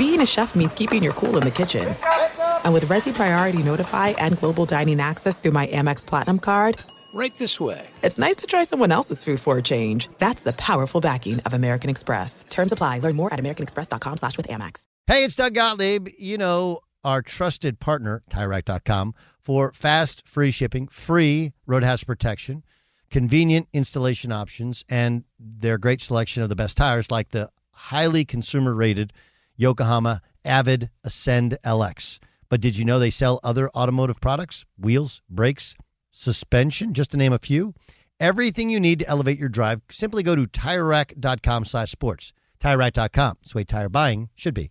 being a chef means keeping your cool in the kitchen. And with Resy Priority Notify and Global Dining Access through my Amex Platinum card, Right this way. It's nice to try someone else's food for a change. That's the powerful backing of American Express. Terms apply. Learn more at americanexpress.com slash with Amex. Hey, it's Doug Gottlieb. You know, our trusted partner, TireRack.com, for fast, free shipping, free road hazard protection, convenient installation options, and their great selection of the best tires like the highly consumer rated Yokohama Avid Ascend LX. But did you know they sell other automotive products? Wheels, brakes, suspension, just to name a few. Everything you need to elevate your drive, simply go to TireRack.com slash sports. TireRack.com. It's the way tire buying should be.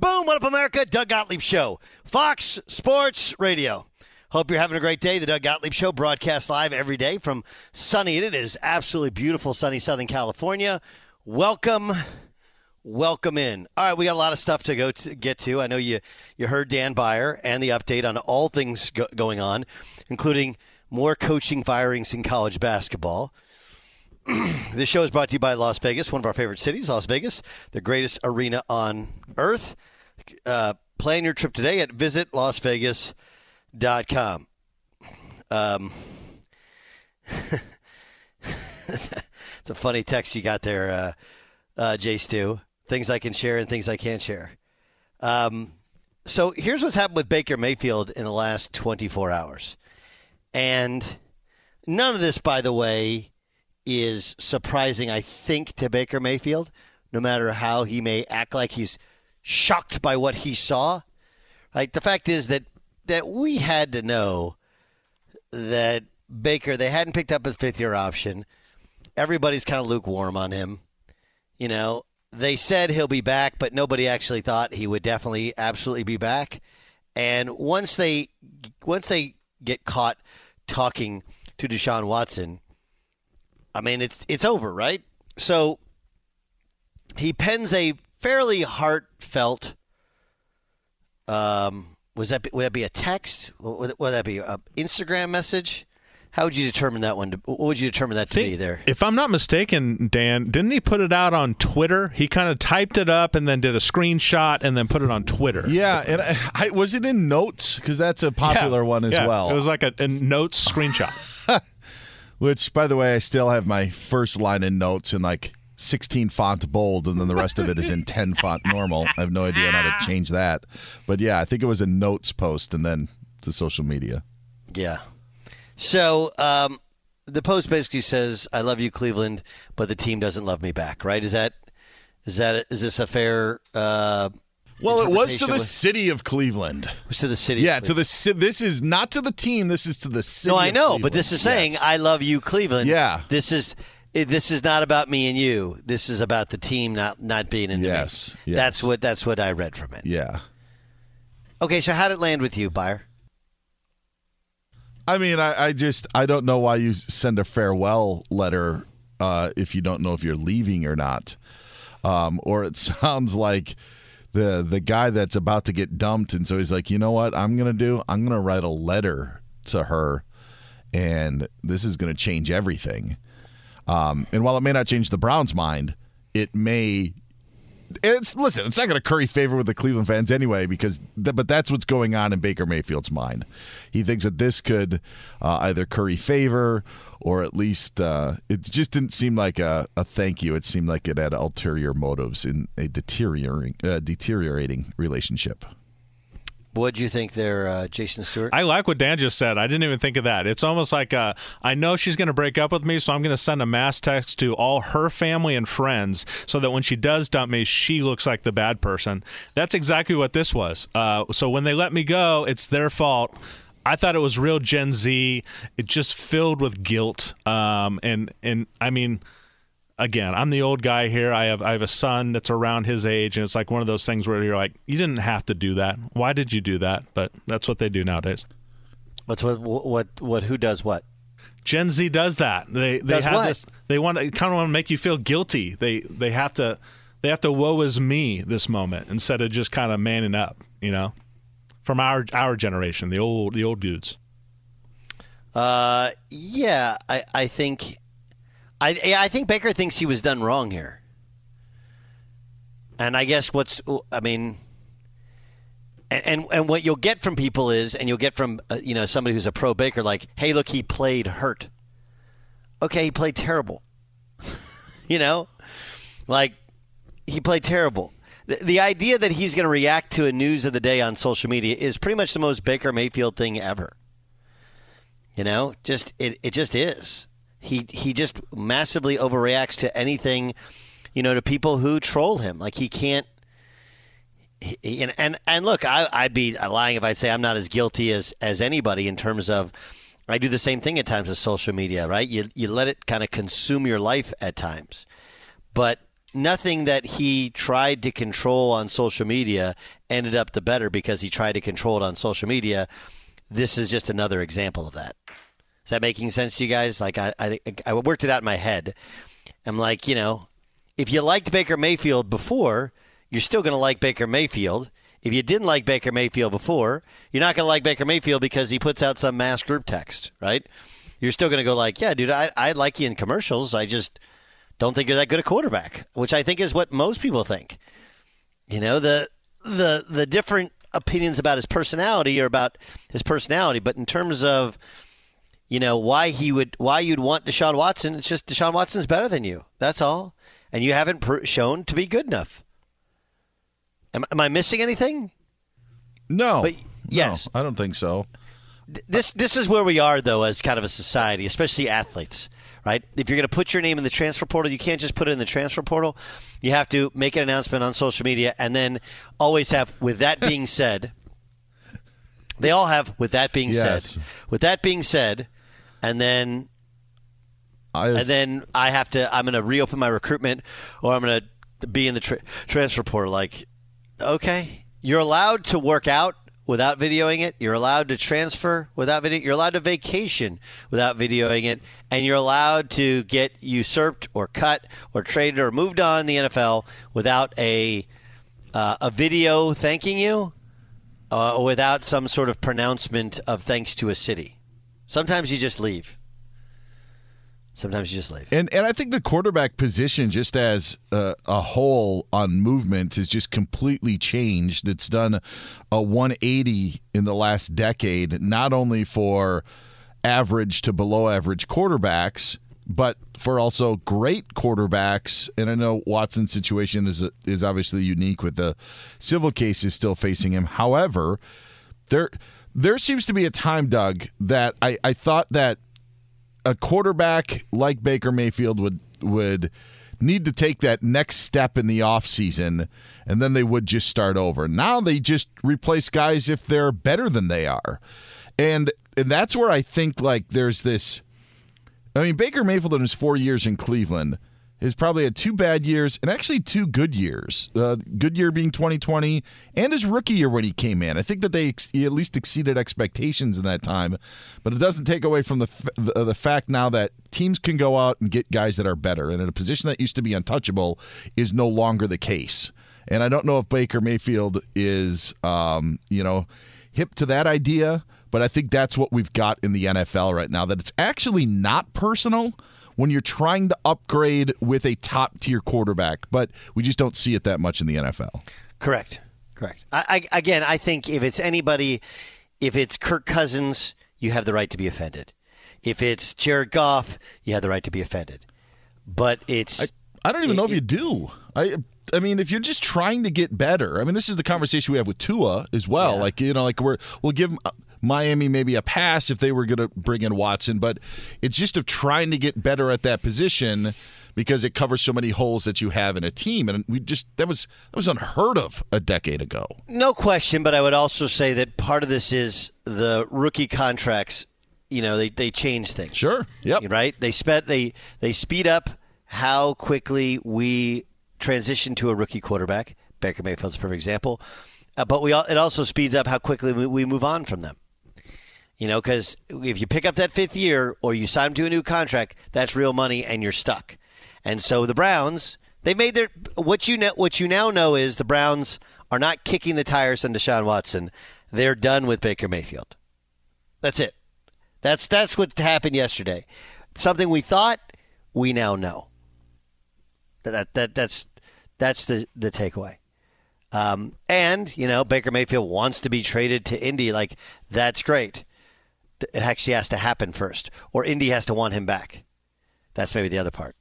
Boom! What up, America? Doug Gottlieb Show, Fox Sports Radio. Hope you're having a great day. The Doug Gottlieb Show broadcasts live every day from sunny. It is absolutely beautiful, sunny Southern California. Welcome, welcome in. All right, we got a lot of stuff to go to get to. I know you you heard Dan Beyer and the update on all things go- going on, including more coaching firings in college basketball. this show is brought to you by Las Vegas, one of our favorite cities, Las Vegas, the greatest arena on earth. Uh, plan your trip today at visitlasvegas.com. Um, it's a funny text you got there, uh, uh, Jay Stu. Things I can share and things I can't share. Um, so here's what's happened with Baker Mayfield in the last 24 hours. And none of this, by the way, is surprising, I think, to Baker Mayfield, no matter how he may act like he's shocked by what he saw. Right? The fact is that that we had to know that Baker they hadn't picked up his fifth year option. Everybody's kind of lukewarm on him. You know, they said he'll be back, but nobody actually thought he would definitely absolutely be back. And once they once they get caught talking to Deshaun Watson, I mean it's it's over, right? So he pens a fairly heartfelt. Um, was that would that be a text? Would, would that be an Instagram message? How would you determine that one? To, what would you determine that to Think- be there? If I'm not mistaken, Dan, didn't he put it out on Twitter? He kind of typed it up and then did a screenshot and then put it on Twitter. Yeah, and I, I was it in notes because that's a popular Yeah, one as yeah. well. It was like a, a notes screenshot. Which, by the way, I still have my first line in notes and like 16 font bold, and then the rest of it is in 10 font normal. I have no idea how to change that. But yeah, I think it was a notes post and then to social media. Yeah. So um, the post basically says, "I love you, Cleveland, but the team doesn't love me back." Right? Is that is Is that is this a fair? Uh, Well, it was to the of- city of Cleveland. it was to the city. Yeah, to the city. this is not to the team. This is to the city. No, I of know, but this is saying Yes. I love you, Cleveland. Yeah. This is it, this is not about me and you. This is about the team not not being in. Yes, yes. That's what that's what I read from it. Yeah. Okay, so how did it land with you, Beyer? I mean, I, I just I don't know why you send a farewell letter uh, if you don't know if you're leaving or not. Um, or it sounds like the the guy that's about to get dumped, and so he's like, you know what, I'm gonna do? I'm gonna write a letter to her, and this is gonna change everything. Um, and while it may not change the Browns' mind, it may it's listen. It's not going to curry favor with the Cleveland fans anyway, because th- but that's what's going on in Baker Mayfield's mind. He thinks that this could uh, either curry favor or at least uh, it just didn't seem like a, a thank you. It seemed like it had ulterior motives in a deteriorating uh, deteriorating relationship. What do you think there, uh, Jason Stewart? I like what Dan just said. I didn't even think of that. It's almost like uh, I know she's going to break up with me, so I'm going to send a mass text to all her family and friends so that when she does dump me, she looks like the bad person. That's exactly what this was. Uh, so when they let me go, it's their fault. I thought it was real Gen Z. It just filled with guilt. Um, and and I mean, again, I'm the old guy here. I have I have a son that's around his age, and it's like one of those things where you're like, you didn't have to do that. Why did you do that? But that's what they do nowadays. What's what what what who does what? Gen Z does that. They they Does have what? this. They want to kind of want to make you feel guilty. They they have to they have to woe is me this moment instead of just kind of manning up. You know, from our our generation, the old the old dudes. Uh, yeah, I I think I I think Baker thinks he was done wrong here. And I guess what's I mean and, and and what you'll get from people is and you'll get from uh, you know somebody who's a pro Baker like, "Hey, look, he played hurt." Okay, he played terrible. you know? Like he played terrible. The, the idea that he's going to react to a news of the day on social media is pretty much the most Baker Mayfield thing ever. You know, just it, it just is. He he just massively overreacts to anything, you know, to people who troll him. Like he can't. he- and and and look, I, I'd be lying if I'd say I'm not as guilty as as anybody in terms of. I do the same thing at times with social media, right? You you let it kind of consume your life at times, but nothing that he tried to control on social media ended up the better because he tried to control it on social media. This is just another example of that. Is that making sense to you guys? Like I, I, I worked it out in my head. I'm like, you know, if you liked Baker Mayfield before, you're still going to like Baker Mayfield. If you didn't like Baker Mayfield before, you're not going to like Baker Mayfield because he puts out some mass group text, right? You're still going to go like, yeah, dude, I, I like you in commercials. I just don't think you're that good a quarterback, which I think is what most people think. You know, the the the different opinions about his personality are about his personality, but in terms of you know why he would why you'd want Deshaun Watson, it's just Deshaun Watson's better than you. That's all, and you haven't pr- shown to be good enough. Am, am I missing anything? No, But- yes. no, I don't think so. This this is where we are though as kind of a society, especially athletes, right? If you're going to put your name in the transfer portal, you can't just put it in the transfer portal. You have to make an announcement on social media and then always have with that being said, they all have with that being Yes. said. With that being said, and then I and then I have to I'm going to reopen my recruitment or I'm going to be in the tra- transfer portal like okay, you're allowed to work out without videoing it. You're allowed to transfer without video. You're allowed to vacation without videoing it, and you're allowed to get usurped or cut or traded or moved on in the NFL without a uh, a video thanking you, uh, without some sort of pronouncement of thanks to a city. Sometimes you just leave. Sometimes you just leave. And and I think the quarterback position, just as a, a whole on movement, has just completely changed. It's done a 180 in the last decade, not only for average to below average quarterbacks, but for also great quarterbacks. And I know Watson's situation is is obviously unique with the civil cases still facing him. However, there there seems to be a time, Doug, that I, I thought that a quarterback like Baker Mayfield would would need to take that next step in the offseason, and then they would just start over. Now they just replace guys if they're better than they are. And and that's where I think like there's this I mean Baker Mayfield in his 4 years in Cleveland has probably had two bad years and actually two good years. Uh, good year being 2020 and his rookie year when he came in. I think that they ex- at least exceeded expectations in that time, but it doesn't take away from the, f- the the fact now that teams can go out and get guys that are better, and in a position that used to be untouchable is no longer the case. And I don't know if Baker Mayfield is, um, you know, hip to that idea, but I think that's what we've got in the NFL right now. That it's actually not personal when you're trying to upgrade with a top tier quarterback, but we just don't see it that much in the NFL. Correct. Correct. I, I, again, I think if it's anybody, if it's Kirk Cousins, you have the right to be offended. If it's Jared Goff, you have the right to be offended. But it's. I, I don't even it, know if you do. I. I mean, if you're just trying to get better, I mean, this is the conversation we have with Tua as well. Yeah. Like, you know, like we're we'll give Miami maybe a pass if they were going to bring in Watson, but it's just of trying to get better at that position because it covers so many holes that you have in a team and we just that was that was unheard of a decade ago. No question, but I would also say that part of this is the rookie contracts, you know, they they change things. Sure. Yep. Right? They sped they they speed up how quickly we transition to a rookie quarterback. Baker Mayfield's a perfect example. Uh, but we it also speeds up how quickly we, we move on from them. You know, because if you pick up that fifth year or you sign him to a new contract, that's real money and you're stuck. And so the Browns, they made their what you know, what you now know is the Browns are not kicking the tires on Deshaun Watson. They're done with Baker Mayfield. That's it. That's that's what happened yesterday. Something we thought, we now know. That that that's that's the the takeaway. Um, and you know Baker Mayfield wants to be traded to Indy. Like that's great it actually has to happen first, or Indy has to want him back. That's maybe the other part.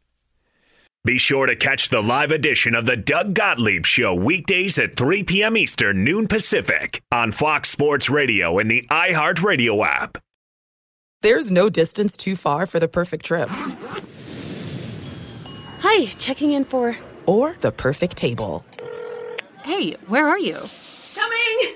Be sure to catch the live edition of the Doug Gottlieb Show weekdays at 3 p.m. Eastern, noon Pacific on Fox Sports Radio and the iHeartRadio app. There's no distance too far for the perfect trip. Hi, checking in for. Or the perfect table. Hey, where are you? Coming!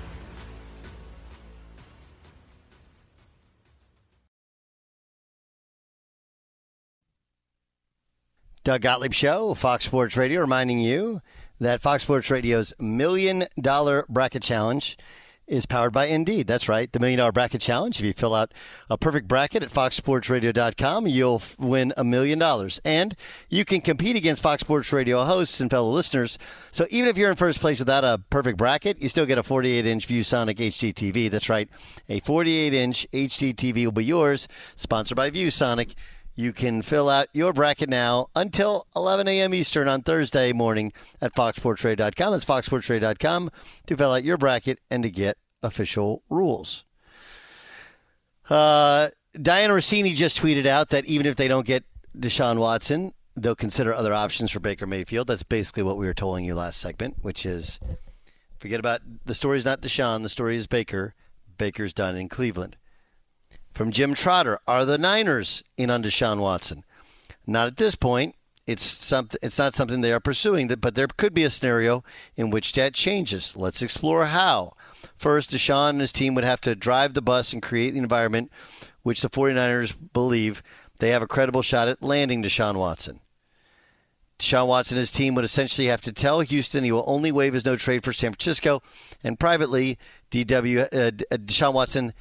Doug Gottlieb Show, Fox Sports Radio, reminding you that Fox Sports Radio's Million Dollar Bracket Challenge is powered by Indeed. That's right, the Million Dollar Bracket Challenge. If you fill out a perfect bracket at foxsportsradio.com, you'll win a million dollars. And you can compete against Fox Sports Radio hosts and fellow listeners. So even if you're in first place without a perfect bracket, you still get a 48 inch ViewSonic HD TV. That's right, a 48 inch HD TV will be yours, sponsored by ViewSonic. You can fill out your bracket now until 11 a.m. Eastern on Thursday morning at foxsportsradio.com. That's foxsportsradio.com to fill out your bracket and to get official rules. Uh, Dianna Russini just tweeted out that even if they don't get Deshaun Watson, they'll consider other options for Baker Mayfield. That's basically what we were telling you last segment, which is forget about the story's not Deshaun, the story is Baker. Baker's done in Cleveland. From Jim Trotter, are the Niners in on Deshaun Watson? Not at this point. It's something. It's not something they are pursuing. But there could be a scenario in which that changes. Let's explore how. First, Deshaun and his team would have to drive the bus and create the environment which the 49ers believe they have a credible shot at landing Deshaun Watson. Deshaun Watson and his team would essentially have to tell Houston he will only waive his no trade for San Francisco, and privately, DW uh, Deshaun Watson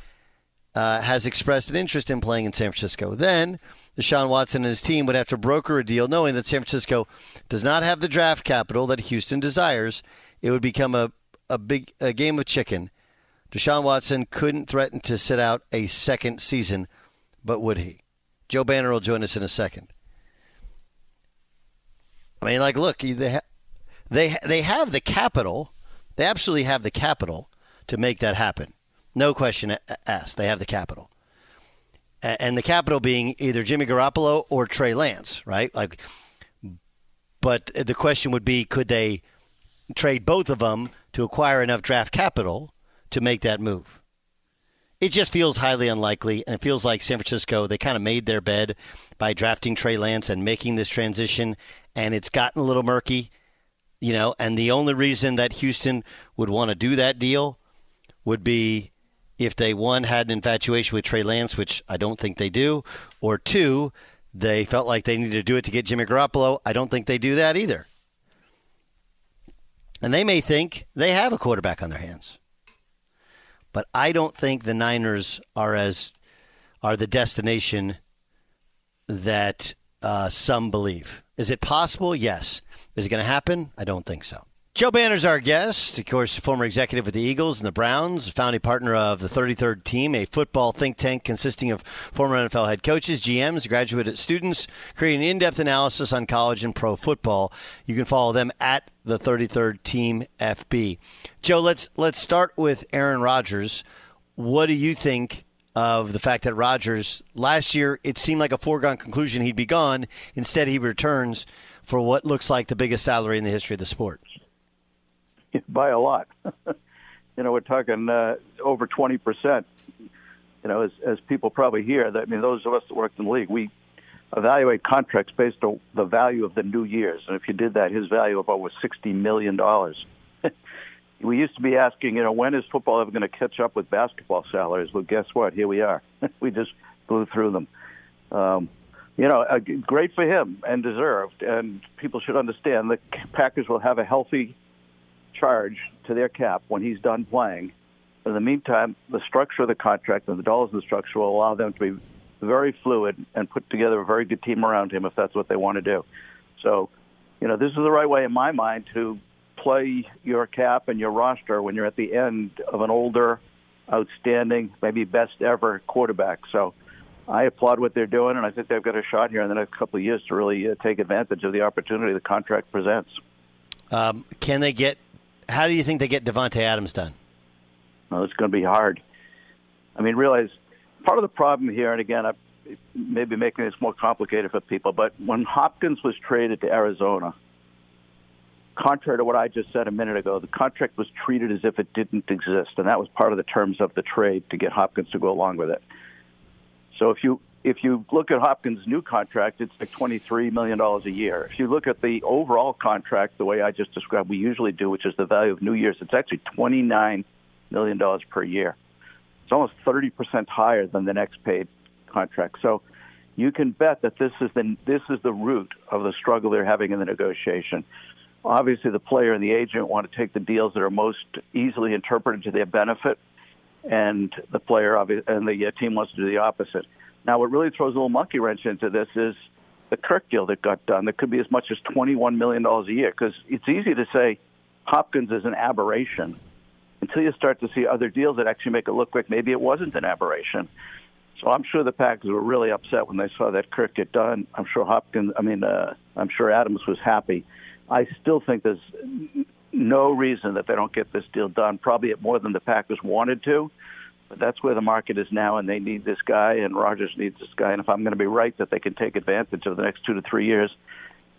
uh, has expressed an interest in playing in San Francisco. Then Deshaun Watson and his team would have to broker a deal knowing that San Francisco does not have the draft capital that Houston desires. It would become a, a big a game of chicken. Deshaun Watson couldn't threaten to sit out a second season, but would he? Joe Banner will join us in a second. I mean, like, look, they ha- they they have the capital. They absolutely have the capital to make that happen. No question asked. They have the capital. And the capital being either Jimmy Garoppolo or Trey Lance, right? Like, but the question would be, could they trade both of them to acquire enough draft capital to make that move? It just feels highly unlikely, and it feels like San Francisco, they kind of made their bed by drafting Trey Lance and making this transition, and it's gotten a little murky, you know, and the only reason that Houston would want to do that deal would be if they one had an infatuation with Trey Lance, which I don't think they do, or two, they felt like they needed to do it to get Jimmy Garoppolo. I don't think they do that either. And they may think they have a quarterback on their hands. But I don't think the Niners are as are the destination that uh, some believe. Is it possible? Yes. Is it going to happen? I don't think so. Joe Banner's our guest, of course, former executive with the Eagles and the Browns, founding partner of the 33rd Team, a football think tank consisting of former NFL head coaches, GMs, graduate students, creating in-depth analysis on college and pro football. You can follow them at the 33rd Team FB. Joe, let's let's start with Aaron Rodgers. What do you think of the fact that Rodgers last year it seemed like a foregone conclusion he'd be gone. Instead, he returns for what looks like the biggest salary in the history of the sport. by a lot. you know, we're talking uh, over 20 percent. You know, as as people probably hear, that I mean, those of us that worked in the league, we evaluate contracts based on the value of the new years. And if you did that, his value of about was 60 million dollars. we used to be asking, you know, when is football ever going to catch up with basketball salaries? Well, guess what? Here we are. we just blew through them. Um, you know, uh, great for him and deserved. And people should understand the Packers will have a healthy charge to their cap when he's done playing. In the meantime, the structure of the contract and the dollars in the structure will allow them to be very fluid, and put together a very good team around him if that's what they want to do. So, you know, this is the right way in my mind to play your cap and your roster when you're at the end of an older, outstanding, maybe best ever quarterback. So I applaud what they're doing, and I think they've got a shot here in the next couple of years to really uh, take advantage of the opportunity the contract presents. Um, can they get? How do you think they get Davante Adams done? Well, it's going to be hard. I mean, realize part of the problem here, and again, I maybe making this more complicated for people, but when Hopkins was traded to Arizona, contrary to what I just said a minute ago, the contract was treated as if it didn't exist, and that was part of the terms of the trade to get Hopkins to go along with it. So if you if you look at Hopkins' new contract, it's like twenty three million dollars a year. If you look at the overall contract, the way I just described, we usually do, which is the value of new years, it's actually twenty nine million dollars per year. It's almost thirty percent higher than the next paid contract. So you can bet that this is the this is the root of the struggle they're having in the negotiation. Obviously, the player and the agent want to take the deals that are most easily interpreted to their benefit, and the player and the uh, team wants to do the opposite. Now, what really throws a little monkey wrench into this is the Kirk deal that got done. That could be as much as $21 million a year because it's easy to say Hopkins is an aberration until you start to see other deals that actually make it look like maybe it wasn't an aberration. So I'm sure the Packers were really upset when they saw that Kirk get done. I'm sure Hopkins, I mean, uh, I'm sure Adams was happy. I still think there's no reason that they don't get this deal done, probably at more than the Packers wanted to. But that's where the market is now, and they need this guy, and Rodgers needs this guy. And if I'm going to be right that they can take advantage of the next two to three years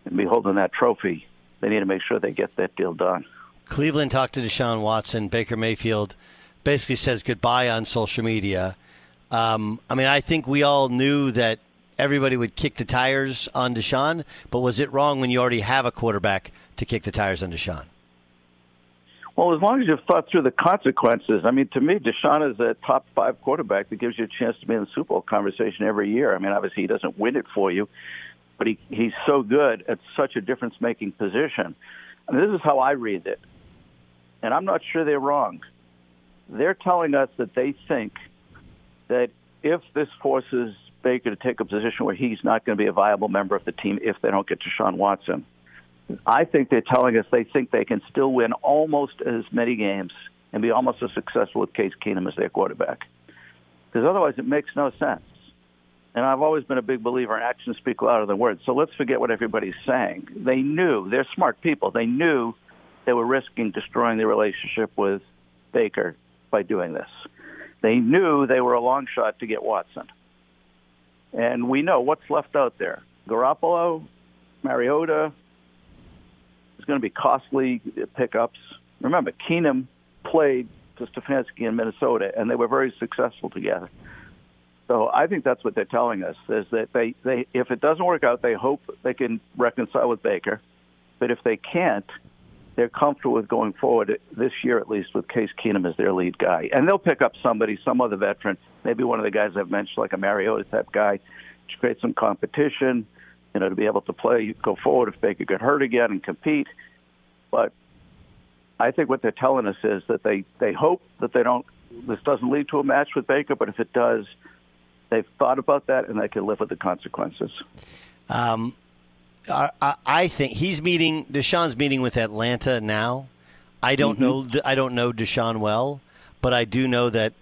and be holding that trophy, they need to make sure they get that deal done. Cleveland talked to Deshaun Watson. Baker Mayfield basically says goodbye on social media. Um, I mean, I think we all knew that everybody would kick the tires on Deshaun, but was it wrong when you already have a quarterback to kick the tires on Deshaun? Well, as long as you've thought through the consequences. I mean, to me, Deshaun is a top five quarterback that gives you a chance to be in the Super Bowl conversation every year. I mean, obviously he doesn't win it for you, but he he's so good at such a difference-making position. I this is how I read it, and I'm not sure they're wrong. They're telling us that they think that if this forces Baker to take a position where he's not going to be a viable member of the team if they don't get Deshaun Watson, I think they're telling us they think they can still win almost as many games and be almost as successful with Case Keenum as their quarterback. Because otherwise, it makes no sense. And I've always been a big believer in actions speak louder than words. So let's forget what everybody's saying. They knew, they're smart people. They knew they were risking destroying the relationship with Baker by doing this. They knew they were a long shot to get Watson. And we know what's left out there. Garoppolo, Mariota, is going to be costly pickups. Remember, Keenum played to Stefanski in Minnesota, and they were very successful together. So I think that's what they're telling us is that they, they if it doesn't work out, they hope they can reconcile with Baker. But if they can't, they're comfortable with going forward this year at least with Case Keenum as their lead guy. And they'll pick up somebody, some other veteran, maybe one of the guys I've mentioned, like a Mariota type guy, to create some competition, you know, to be able to play, go forward if Baker get hurt again and compete. But I think what they're telling us is that they, they hope that they don't, this doesn't lead to a match with Baker, but if it does, they've thought about that and they can live with the consequences. Um, I, I think he's meeting Deshaun's meeting with Atlanta now. I don't mm-hmm. know. I don't know Deshaun well, but I do know that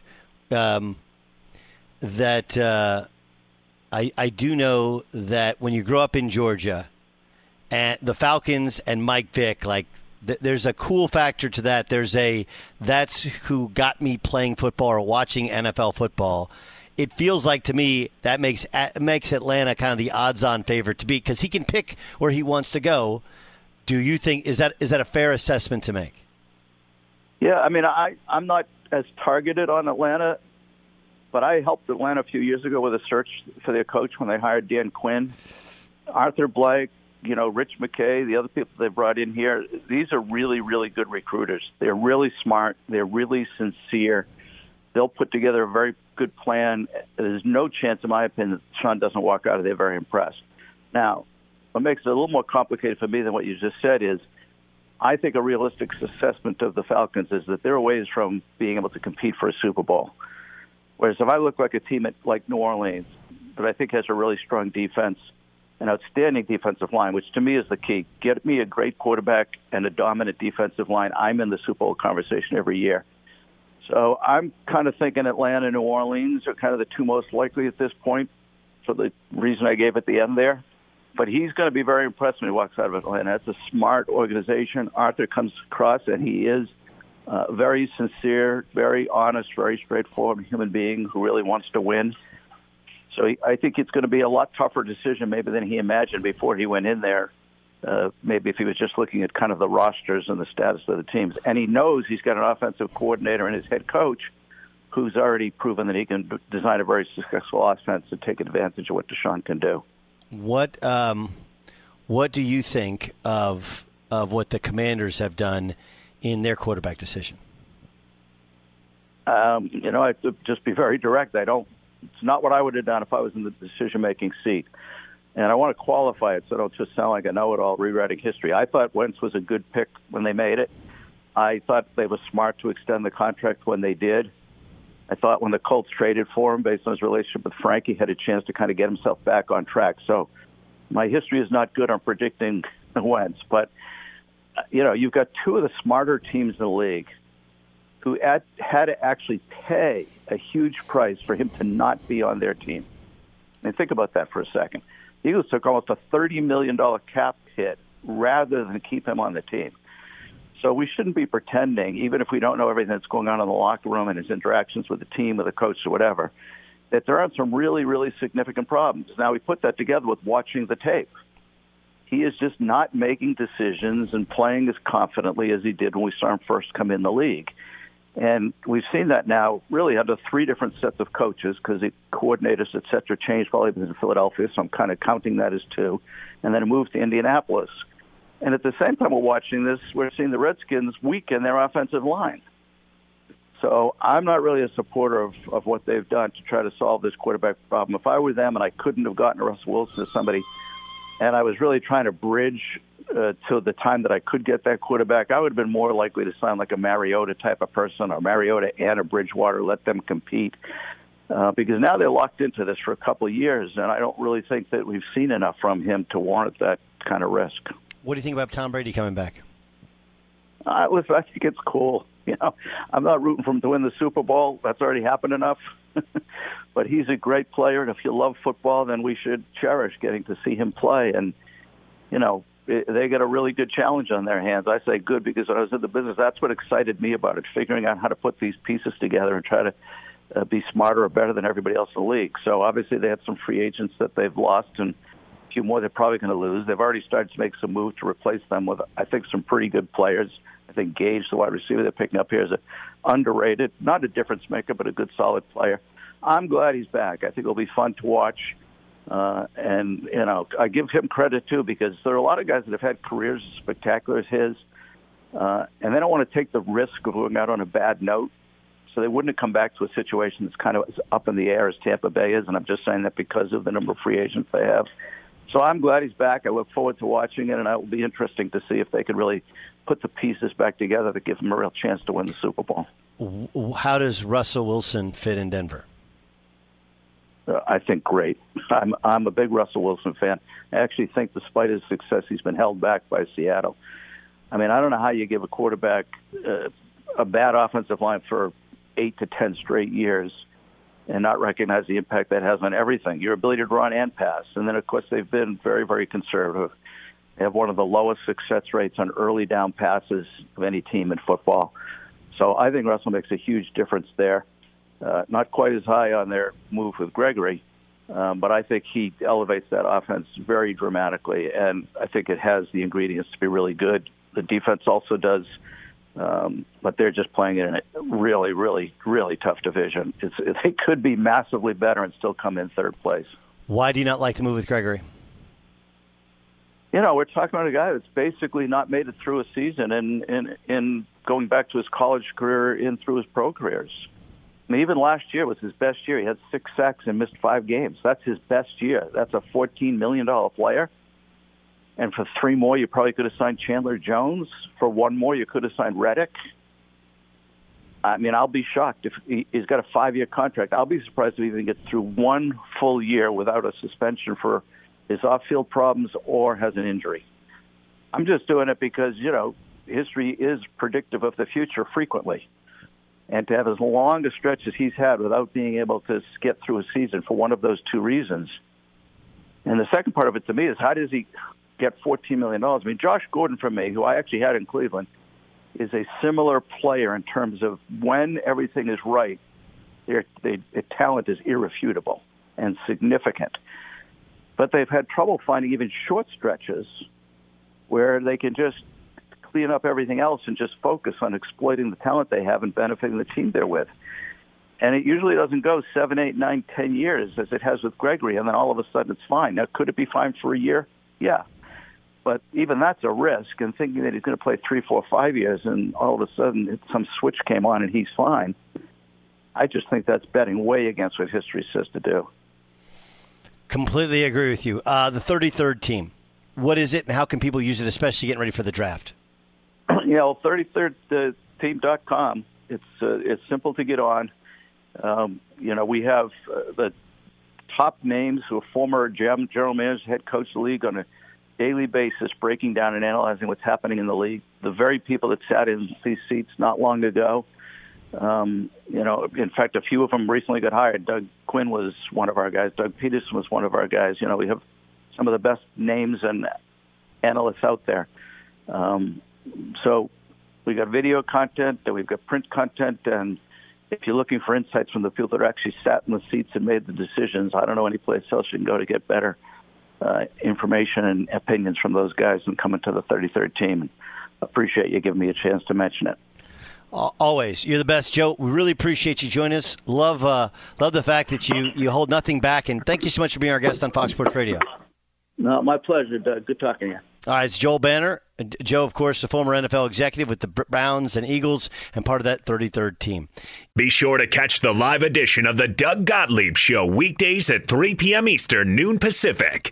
um, that uh, I I do know that when you grow up in Georgia, and the Falcons and Mike Vick, like th- there's a cool factor to that. There's a that's who got me playing football or watching NFL football it feels like to me that makes makes Atlanta kind of the odds-on favorite to be because he can pick where he wants to go. Do you think is that is that a fair assessment to make? Yeah, I mean, I I'm not as targeted on Atlanta, but I helped Atlanta a few years ago with a search for their coach when they hired Dan Quinn, Arthur Blank, you know, Rich McKay, the other people they brought in here. These are really really good recruiters. They're really smart. They're really sincere. They'll put together a very good plan. There's no chance, in my opinion, that Sean doesn't walk out of there very impressed. Now, what makes it a little more complicated for me than what you just said is I think a realistic assessment of the Falcons is that they're ways from being able to compete for a Super Bowl. Whereas if I look like a team at, like New Orleans, but I think has a really strong defense, an outstanding defensive line, which to me is the key. Get me a great quarterback and a dominant defensive line. I'm in the Super Bowl conversation every year. So I'm kind of thinking Atlanta and New Orleans are kind of the two most likely at this point for the reason I gave at the end there. But he's going to be very impressed when he walks out of Atlanta. It's a smart organization. Arthur comes across, and he is very sincere, very honest, very straightforward human being who really wants to win. So he, I think it's going to be a lot tougher decision maybe than he imagined before he went in there. Uh, maybe if he was just looking at kind of the rosters and the status of the teams. And he knows he's got an offensive coordinator and his head coach who's already proven that he can design a very successful offense to take advantage of what Deshaun can do. What um, what do you think of of what the Commanders have done in their quarterback decision? Um, you know, I just be very direct. I don't. It's not what I would have done if I was in the decision making seat. And I want to qualify it so I don't just sound like a know-it-all rewriting history. I thought Wentz was a good pick when they made it. I thought they were smart to extend the contract when they did. I thought when the Colts traded for him, based on his relationship with Frank, he had a chance to kind of get himself back on track. So my history is not good on predicting Wentz, but you know you've got two of the smarter teams in the league who had, had to actually pay a huge price for him to not be on their team. Mean, think about that for a second. The Eagles took almost a $30 million cap hit rather than keep him on the team. So we shouldn't be pretending, even if we don't know everything that's going on in the locker room and his interactions with the team, with the coach, or whatever, that there aren't some really, really significant problems. Now we put that together with watching the tape. He is just not making decisions and playing as confidently as he did when we saw him first come in the league. And we've seen that now really under three different sets of coaches because the coordinators, et cetera, changed while he was in Philadelphia. So I'm kind of counting that as two. And then moved to Indianapolis. And at the same time we're watching this, we're seeing the Redskins weaken their offensive line. So I'm not really a supporter of, of what they've done to try to solve this quarterback problem. If I were them and I couldn't have gotten Russell Wilson or somebody, and I was really trying to bridge uh, to the time that I could get that quarterback, I would have been more likely to sign like a Mariota type of person or Mariota and a Bridgewater, let them compete. Uh, because now they're locked into this for a couple of years, and I don't really think that we've seen enough from him to warrant that kind of risk. What do you think about Tom Brady coming back? Uh, listen, I think it's cool. You know, I'm not rooting for him to win the Super Bowl. That's already happened enough. but he's a great player, and if you love football, then we should cherish getting to see him play. And you know, they got a really good challenge on their hands. I say good because when I was in the business, that's what excited me about it, figuring out how to put these pieces together and try to uh, be smarter or better than everybody else in the league. So obviously, they had some free agents that they've lost, and few more they're probably going to lose. They've already started to make some moves to replace them with, I think, some pretty good players. I think Gage, the wide receiver they're picking up here, is a underrated, not a difference maker, but a good solid player. I'm glad he's back. I think it'll be fun to watch. Uh, and you know, I give him credit too because there are a lot of guys that have had careers as spectacular as his, uh, and they don't want to take the risk of going out on a bad note. So they wouldn't have come back to a situation that's kind of up in the air as Tampa Bay is. And I'm just saying that because of the number of free agents they have. So I'm glad he's back. I look forward to watching it, and it will be interesting to see if they can really put the pieces back together to give them a real chance to win the Super Bowl. How does Russell Wilson fit in Denver? Uh, I think great. I'm I'm a big Russell Wilson fan. I actually think, despite his success, he's been held back by Seattle. I mean, I don't know how you give a quarterback uh, a bad offensive line for eight to ten straight years and not recognize the impact that has on everything. Your ability to run and pass, and then of course they've been very very conservative. They have one of the lowest success rates on early down passes of any team in football. So I think Russell makes a huge difference there. Uh, not quite as high on their move with Gregory, um, but I think he elevates that offense very dramatically, and I think it has the ingredients to be really good. The defense also does, um, but they're just playing in a really, really, really tough division. It's, they could be massively better and still come in third place. Why do you not like the move with Gregory? You know, we're talking about a guy that's basically not made it through a season, and in in going back to his college career, in through his pro careers. I mean, even last year was his best year. He had six sacks and missed five games. That's his best year. That's a $14 million player. And for three more, you probably could have signed Chandler Jones. For one more, you could have signed Reddick. I, mean, I'll be shocked if he, he's got a five-year contract. I'll be surprised if he even gets through one full year without a suspension for his off-field problems or has an injury. I'm just doing it because you know history is predictive of the future frequently, and to have as long a stretch as he's had without being able to get through a season for one of those two reasons. And the second part of it to me is how does he get $14 million? I mean, Josh Gordon for me, who I actually had in Cleveland, is a similar player in terms of when everything is right, their, their, their talent is irrefutable and significant. But they've had trouble finding even short stretches where they can just clean up everything else and just focus on exploiting the talent they have and benefiting the team they're with. And it usually doesn't go seven, eight, nine, ten years as it has with Gregory, and then all of a sudden it's fine. Now, could it be fine for a year? Yeah. But even that's a risk, and thinking that he's going to play three, four, five years, and all of a sudden some switch came on and he's fine. I just think that's betting way against what history says to do. Completely agree with you. Uh, the 33rd team, what is it, and how can people use it, especially getting ready for the draft? you know, 33rdteam.com. It's uh, it's simple to get on. Um, you know, we have uh, the top names who are former general managers, head coach of the league on a daily basis, breaking down and analyzing what's happening in the league. The very people that sat in these seats not long ago. Um, you know, in fact, a few of them recently got hired. Doug Quinn was one of our guys. Doug Pederson was one of our guys. You know, we have some of the best names and analysts out there. Um, so we got video content, and we've got print content, and if you're looking for insights from the people that actually sat in the seats and made the decisions, I don't know any place else you can go to get better uh, information and opinions from those guys and coming to the 33rd team. Appreciate you giving me a chance to mention it. Always, you're the best, Joe. We really appreciate you joining us. Love, uh, love the fact that you you hold nothing back, and thank you so much for being our guest on Fox Sports Radio. No, my pleasure, Doug. Good talking to you. All right, it's Joe Banner. Joe, of course, the former NFL executive with the Browns and Eagles and part of that 33rd team. Be sure to catch the live edition of the Doug Gottlieb Show weekdays at 3 p.m. Eastern, noon Pacific.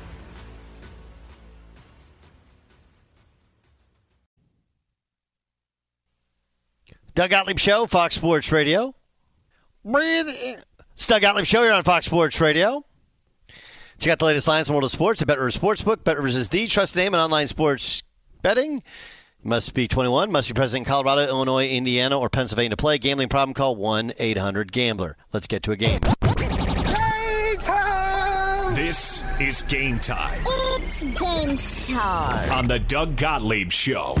Doug Gottlieb Show, Fox Sports Radio. Breathe. It's Doug Gottlieb Show here on Fox Sports Radio. Check out the latest lines in the world of sports at Bet Rivers Sportsbook. Bet Rivers is the trusted name in online sports betting. Must be 21, must be present in Colorado, Illinois, Indiana, or Pennsylvania to play. Gambling problem, call 1 800 Gambler. Let's get to a game. This is game time It's game time. on the Doug Gottlieb Show.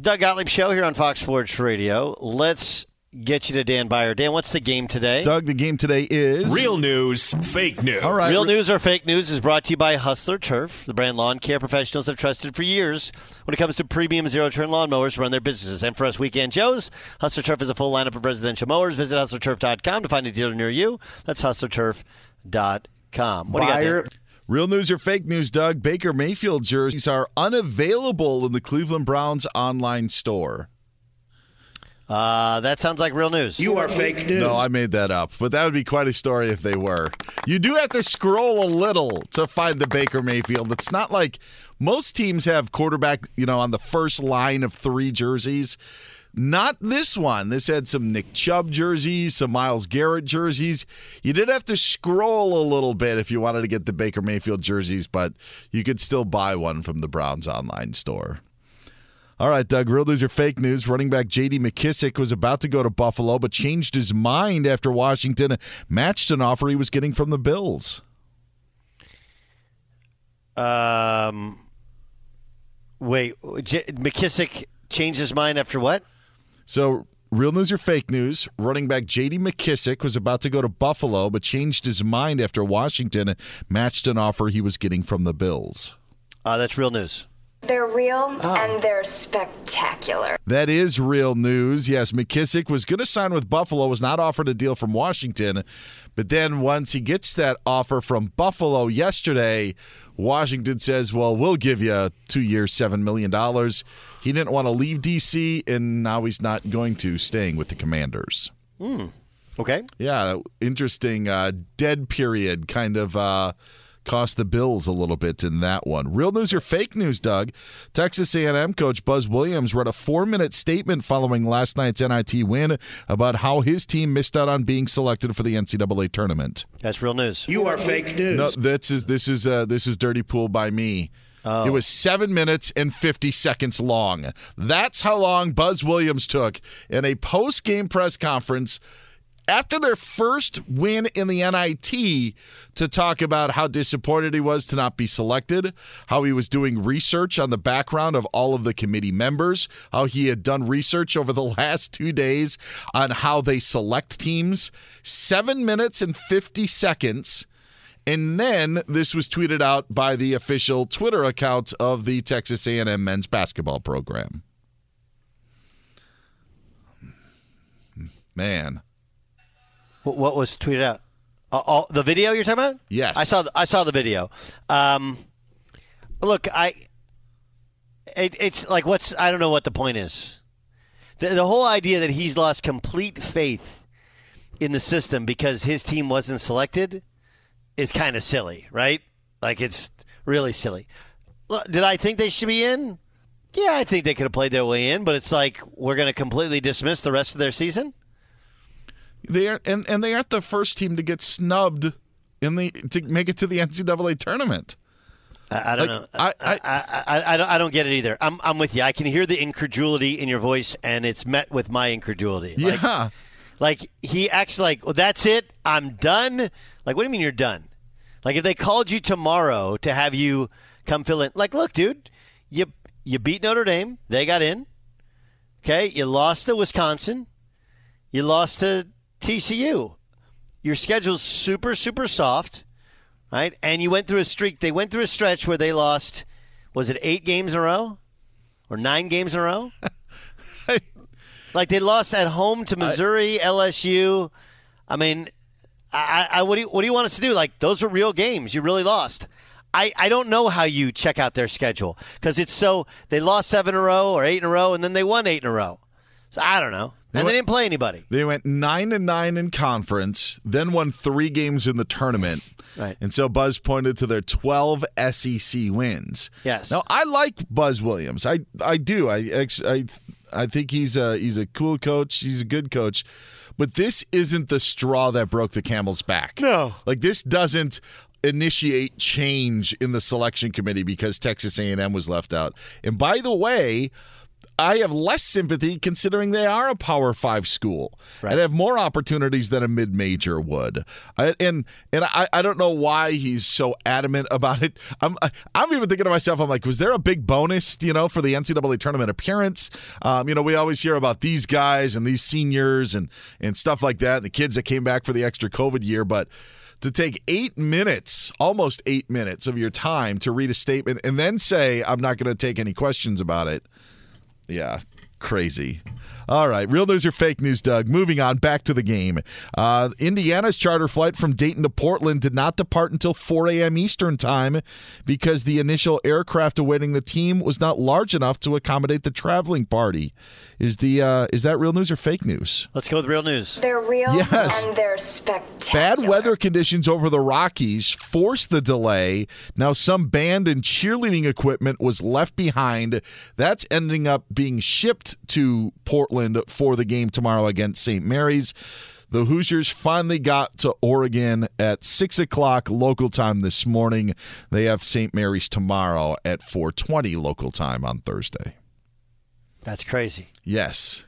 Doug Gottlieb Show here on Fox Sports Radio. Let's get you to Dan Beyer. Dan, what's the game today? Doug, the game today is Real news, fake news. All right. Real news or fake news is brought to you by Hustler Turf, the brand lawn care professionals have trusted for years when it comes to premium zero turn lawnmowers to run their businesses. And for us weekend Joes, Hustler Turf is a full lineup of residential mowers. Visit hustlerturf.com to find a dealer near you. That's hustlerturf.com. What do you got? Dan? Real news or fake news, Doug? Baker Mayfield jerseys are unavailable in the Cleveland Browns online store. Uh, that sounds like real news. You are fake news. No, I made that up, but that would be quite a story if they were. You do have to scroll a little to find the Baker Mayfield. It's not like most teams have quarterback, you know, on the first line of three jerseys. Not this one. This had some Nick Chubb jerseys, some Myles Garrett jerseys. You did have to scroll a little bit if you wanted to get the Baker Mayfield jerseys, but you could still buy one from the Browns online store. All right, Doug, real news or fake news? Running back J.D. McKissic was about to go to Buffalo, but changed his mind after Washington matched an offer he was getting from the Bills. Um, wait, J- McKissic changed his mind after what? So, real news or fake news? Running back J.D. McKissic was about to go to Buffalo, but changed his mind after Washington matched an offer he was getting from the Bills. Uh, that's real news. They're real and they're spectacular. That is real news. Yes, McKissic was going to sign with Buffalo, was not offered a deal from Washington. But then once he gets that offer from Buffalo yesterday, Washington says, well, we'll give you two years, $7 million. He didn't want to leave D.C., and now he's not going to, staying with the Commanders. Hmm. Okay. Yeah, interesting uh, dead period kind of uh, cost the Bills a little bit in that one. Real news or fake news, Doug? Texas A&M coach Buzz Williams read a four-minute statement following last night's NIT win about how his team missed out on being selected for the NCAA tournament. That's real news. You are fake news. No, this is this is uh, this is dirty pool by me. Oh. It was seven minutes and 50 seconds long. That's how long Buzz Williams took in a post game press conference after their first win in the NIT to talk about how disappointed he was to not be selected, how he was doing research on the background of all of the committee members, how he had done research over the last two days on how they select teams. Seven minutes and 50 seconds. And then this was tweeted out by the official Twitter account of the Texas A&M men's basketball program. Man, What, was tweeted out? Uh, all, the video you're talking about? Yes. I saw. The, I saw the video. Um, look, I. It, it's like what's I don't know what the point is. The, the whole idea that he's lost complete faith in the system because his team wasn't selected is kind of silly, right? Like it's really silly. Look, Did I think they should be in? Yeah, I think they could have played their way in, but it's like we're going to completely dismiss the rest of their season. They are and, and they aren't the first team to get snubbed in the to make it to the NCAA tournament. I, I don't Like, know. I I, I, I, I don't, I don't get it either. I'm, I'm with you. I can hear the incredulity in your voice, and it's met with my incredulity. Like, Yeah. Like he acts like, well, that's it. I'm done. Like, what do you mean you're done? Like, if they called you tomorrow to have you come fill in, like, look, dude, you you beat Notre Dame. They got in. Okay, you lost to Wisconsin. You lost to TCU. Your schedule's super super soft, right? And you went through a streak. They went through a stretch where they lost. Was it eight games in a row, or nine games in a row? like they lost at home to Missouri, LSU. I mean, I, I what do you, what do you want us to do? Like those were real games. You really lost. I, I don't know how you check out their schedule because it's so they lost seven in a row or eight in a row and then they won eight in a row. So I don't know. And they didn't play anybody. They went nine and nine in conference, then won three games in the tournament. Right. And so Buzz pointed to their 12 SEC wins. Yes. Now I like Buzz Williams. I I do. I I I think he's a he's a cool coach. He's a good coach. But this isn't the straw that broke the camel's back. No. Like this doesn't initiate change in the selection committee because Texas A&M was left out. And by the way, I have less sympathy considering they are a Power Five school and have more opportunities than a mid major would. I, and and I, I don't know why he's so adamant about it. I'm I'm even thinking to myself, I'm like, was there a big bonus, you know, for the NCAA tournament appearance? Um, you know, we always hear about these guys and these seniors and and stuff like that, and the kids that came back for the extra COVID year, but to take eight minutes, almost eight minutes of your time to read a statement and then say, I'm not going to take any questions about it. Yeah, crazy. All right, real news or fake news, Doug? Moving on, back to the game. Uh, Indiana's charter flight from Dayton to Portland did not depart until 4 a.m. Eastern time because the initial aircraft awaiting the team was not large enough to accommodate the traveling party. Is the uh, is that real news or fake news? Let's go with real news. They're real Yes. and they're spectacular. Bad weather conditions over the Rockies forced the delay. Now, some band and cheerleading equipment was left behind. That's ending up being shipped to Portland for the game tomorrow against St. Mary's. The Hoosiers finally got to Oregon at six o'clock local time this morning. They have St. Mary's tomorrow at 4:20 local time on Thursday. That's crazy. Yes.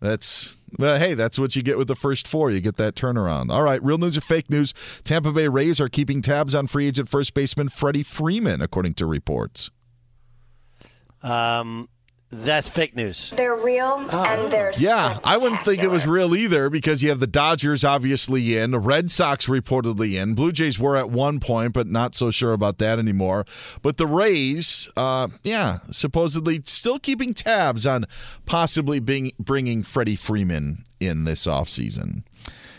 That's well, hey, that's what you get with the first four. You get that turnaround. All right, real news or fake news? Tampa Bay Rays are keeping tabs on free agent first baseman Freddie Freeman, according to reports. Um, that's fake news. They're real and they're Yeah, I wouldn't think it was real either because you have the Dodgers obviously in, the Red Sox reportedly in, Blue Jays were at one point, but not so sure about that anymore. But the Rays, uh, yeah, supposedly still keeping tabs on possibly being bringing Freddie Freeman in this offseason.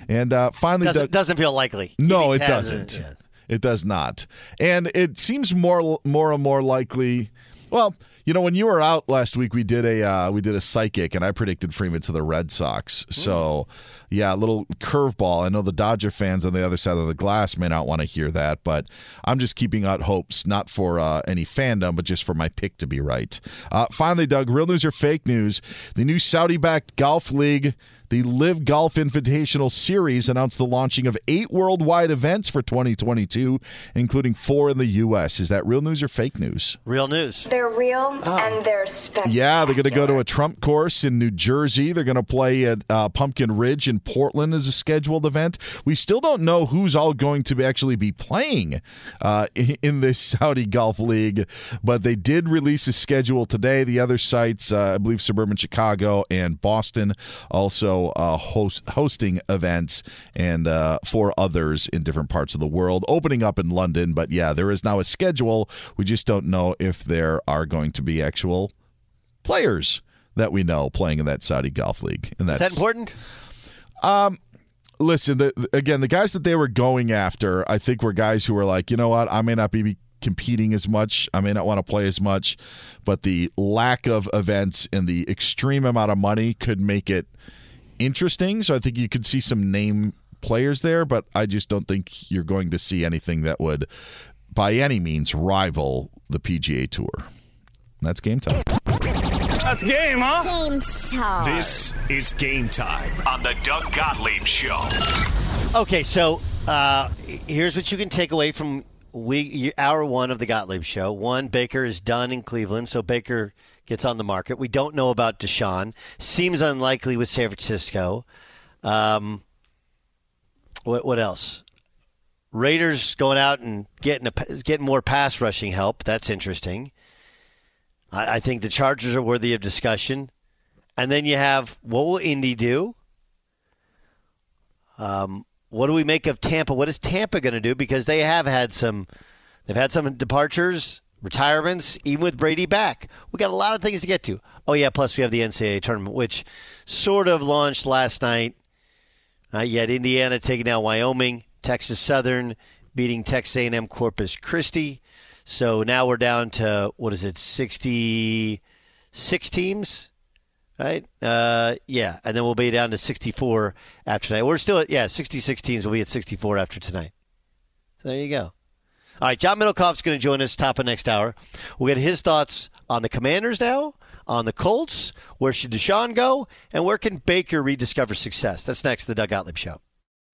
And uh, finally, Doesn't, Doug- doesn't feel likely. no, it doesn't. uh, It does not. And it seems more more and more likely. Well, you know, when you were out last week, we did a uh, we did a psychic, and I predicted Freeman to the Red Sox. So, yeah, a little curveball. I know the Dodger fans on the other side of the glass may not want to hear that, but I'm just keeping out hopes, not for uh, any fandom, but just for my pick to be right. Uh, finally, Doug, real news or fake news? The new Saudi-backed golf league. The Live Golf Invitational Series announced the launching of eight worldwide events for 2022, including four in the U.S. Is that real news or fake news? Real news. They're real and they're spectacular. Yeah, they're going to go to a Trump course in New Jersey. They're going to play at uh, Pumpkin Ridge in Portland as a scheduled event. We still don't know who's all going to actually be playing uh, in this Saudi Golf League, but they did release a schedule today. The other sites, uh, I believe, suburban Chicago and Boston, also uh, host, hosting events and uh, four others in different parts of the world, opening up in London. But yeah, there is now a schedule. We just don't know if there are going to be actual players that we know playing in that Saudi Golf League. And Is that's that important? Um, listen, the, again, the guys that they were going after, I think, were guys who were like, you know what, I may not be competing as much, I may not want to play as much, but the lack of events and the extreme amount of money could make it interesting. So I think you could see some name players there, but I just don't think you're going to see anything that would, by any means, rival the PGA Tour. That's game time. That's game, huh? Game time. This is game time on the Doug Gottlieb Show. Okay, so uh, here's what you can take away from we hour one of the Gottlieb show. One, Baker is done in Cleveland, so Baker gets on the market. We don't know about Deshaun. Seems unlikely with San Francisco. Um, what what else? Raiders going out and getting a, getting more pass rushing help. That's interesting. I, I think the Chargers are worthy of discussion. And then you have what will Indy do? Um, what do we make of Tampa? What is Tampa going to do? Because they have had some, they've had some departures, retirements, even with Brady back. We got a lot of things to get to. Oh yeah, plus we have the NCAA tournament, which sort of launched last night. Uh, you had Indiana taking out Wyoming, Texas Southern beating Texas A&M Corpus Christi. So now we're down to what is it, sixty-six teams? right? Uh, yeah, and then we'll be down to 64 after tonight. We're still at, yeah, 66 teams. We'll be at 64 after tonight. So there you go. All right, John Middlekauff's going to join us top of next hour. We'll get his thoughts on the Commanders now, on the Colts. Where should Deshaun go? And where can Baker rediscover success? That's next, the Doug Gottlieb Show.